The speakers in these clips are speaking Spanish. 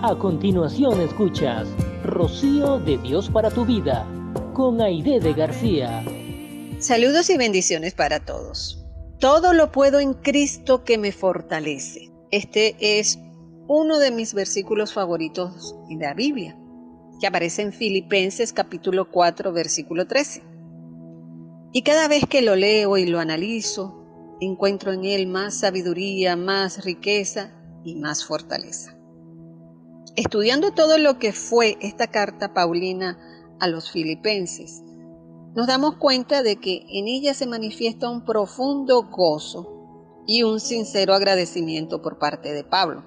A continuación escuchas Rocío de Dios para tu vida con Aide de García. Saludos y bendiciones para todos. Todo lo puedo en Cristo que me fortalece. Este es uno de mis versículos favoritos en la Biblia, que aparece en Filipenses capítulo 4 versículo 13. Y cada vez que lo leo y lo analizo, encuentro en él más sabiduría, más riqueza y más fortaleza. Estudiando todo lo que fue esta carta paulina a los filipenses, nos damos cuenta de que en ella se manifiesta un profundo gozo y un sincero agradecimiento por parte de Pablo.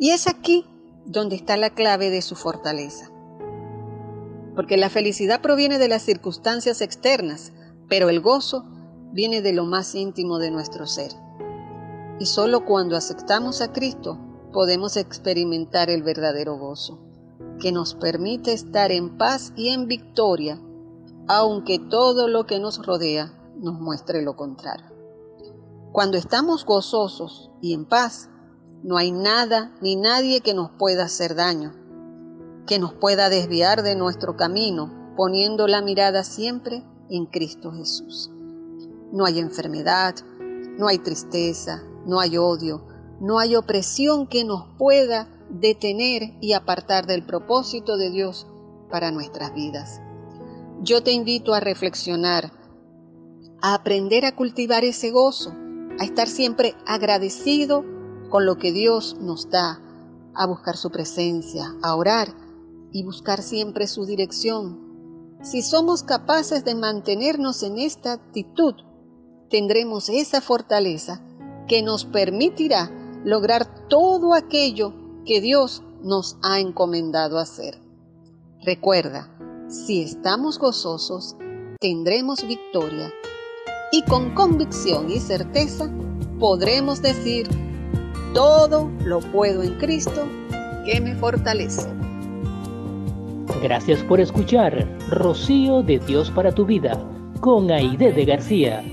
Y es aquí donde está la clave de su fortaleza. Porque la felicidad proviene de las circunstancias externas, pero el gozo viene de lo más íntimo de nuestro ser. Y solo cuando aceptamos a Cristo podemos experimentar el verdadero gozo, que nos permite estar en paz y en victoria, aunque todo lo que nos rodea nos muestre lo contrario. Cuando estamos gozosos y en paz, no hay nada ni nadie que nos pueda hacer daño, que nos pueda desviar de nuestro camino, poniendo la mirada siempre en Cristo Jesús. No hay enfermedad, no hay tristeza, no hay odio, no hay opresión que nos pueda detener y apartar del propósito de Dios para nuestras vidas. Yo te invito a reflexionar, a aprender a cultivar ese gozo, a estar siempre agradecido con lo que Dios nos da, a buscar su presencia, a orar y buscar siempre su dirección. Si somos capaces de mantenernos en esta actitud, tendremos esa fortaleza que nos permitirá lograr todo aquello que Dios nos ha encomendado hacer. Recuerda, si estamos gozosos, tendremos victoria y con convicción y certeza podremos decir, todo lo puedo en Cristo que me fortalece. Gracias por escuchar Rocío de Dios para tu vida con Aide de García.